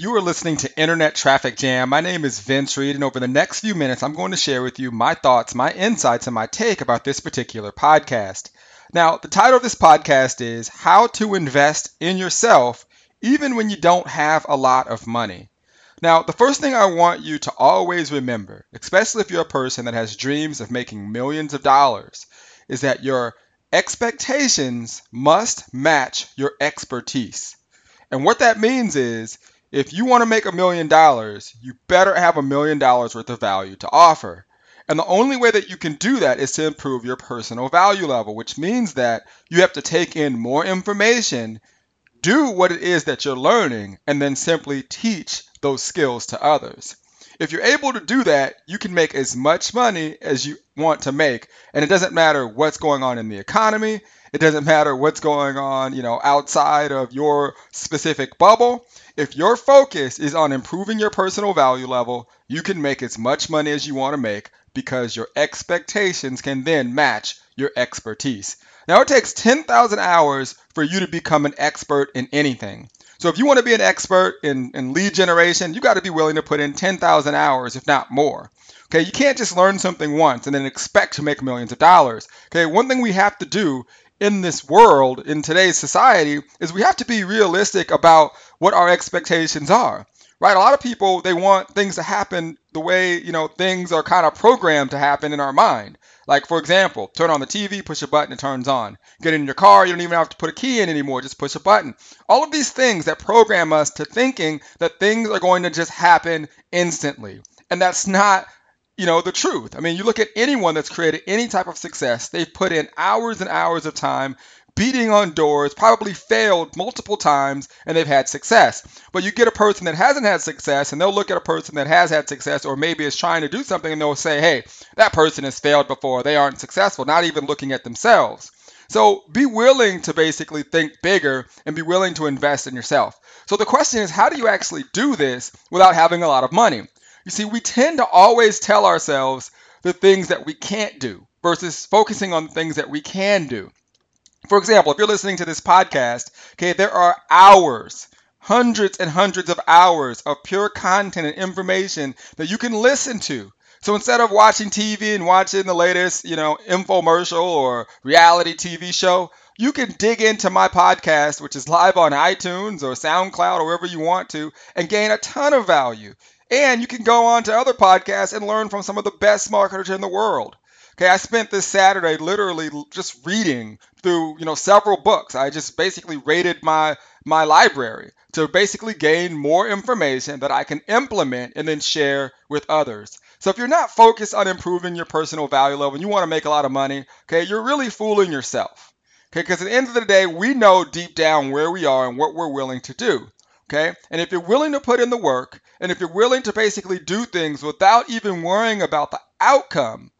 You are listening to Internet Traffic Jam. My name is Vince Reed, and over the next few minutes, I'm going to share with you my thoughts, my insights, and my take about this particular podcast. Now, the title of this podcast is How to Invest in Yourself Even When You Don't Have a Lot of Money. Now, the first thing I want you to always remember, especially if you're a person that has dreams of making millions of dollars, is that your expectations must match your expertise. And what that means is if you want to make a million dollars, you better have a million dollars worth of value to offer. And the only way that you can do that is to improve your personal value level, which means that you have to take in more information, do what it is that you're learning, and then simply teach those skills to others. If you're able to do that, you can make as much money as you want to make. And it doesn't matter what's going on in the economy. It doesn't matter what's going on, you know, outside of your specific bubble. If your focus is on improving your personal value level, you can make as much money as you want to make because your expectations can then match your expertise. Now, it takes 10,000 hours for you to become an expert in anything. So, if you want to be an expert in, in lead generation, you got to be willing to put in 10,000 hours, if not more. Okay, you can't just learn something once and then expect to make millions of dollars. Okay, one thing we have to do in this world, in today's society, is we have to be realistic about what our expectations are. Right? A lot of people they want things to happen the way, you know, things are kind of programmed to happen in our mind. Like for example, turn on the TV, push a button, it turns on. Get in your car, you don't even have to put a key in anymore, just push a button. All of these things that program us to thinking that things are going to just happen instantly. And that's not you know, the truth. I mean, you look at anyone that's created any type of success, they've put in hours and hours of time beating on doors, probably failed multiple times, and they've had success. But you get a person that hasn't had success, and they'll look at a person that has had success or maybe is trying to do something, and they'll say, hey, that person has failed before. They aren't successful, not even looking at themselves. So be willing to basically think bigger and be willing to invest in yourself. So the question is, how do you actually do this without having a lot of money? You see, we tend to always tell ourselves the things that we can't do versus focusing on the things that we can do. For example, if you're listening to this podcast, okay, there are hours, hundreds and hundreds of hours of pure content and information that you can listen to. So instead of watching TV and watching the latest, you know, infomercial or reality TV show, you can dig into my podcast, which is live on iTunes or SoundCloud or wherever you want to, and gain a ton of value. And you can go on to other podcasts and learn from some of the best marketers in the world. Okay, I spent this Saturday literally just reading through, you know, several books. I just basically rated my my library to basically gain more information that I can implement and then share with others. So if you're not focused on improving your personal value level and you want to make a lot of money, okay, you're really fooling yourself. Okay, because at the end of the day, we know deep down where we are and what we're willing to do. Okay? And if you're willing to put in the work, and if you're willing to basically do things without even worrying about the outcome,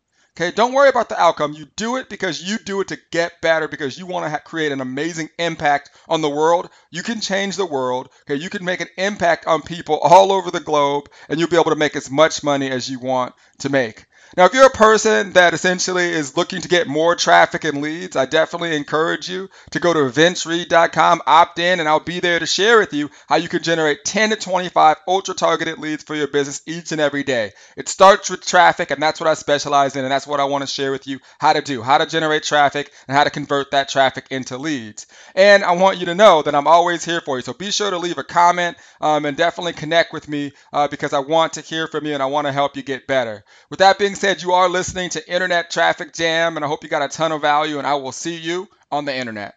okay, don't worry about the outcome. You do it because you do it to get better, because you want to ha- create an amazing impact on the world. You can change the world. Okay, you can make an impact on people all over the globe, and you'll be able to make as much money as you want to make. Now, if you're a person that essentially is looking to get more traffic and leads, I definitely encourage you to go to vincereed.com, opt in, and I'll be there to share with you how you can generate 10 to 25 ultra targeted leads for your business each and every day. It starts with traffic, and that's what I specialize in, and that's what I want to share with you how to do, how to generate traffic, and how to convert that traffic into leads. And I want you to know that I'm always here for you. So be sure to leave a comment um, and definitely connect with me uh, because I want to hear from you and I want to help you get better. With that being said, you are listening to Internet Traffic Jam, and I hope you got a ton of value, and I will see you on the internet.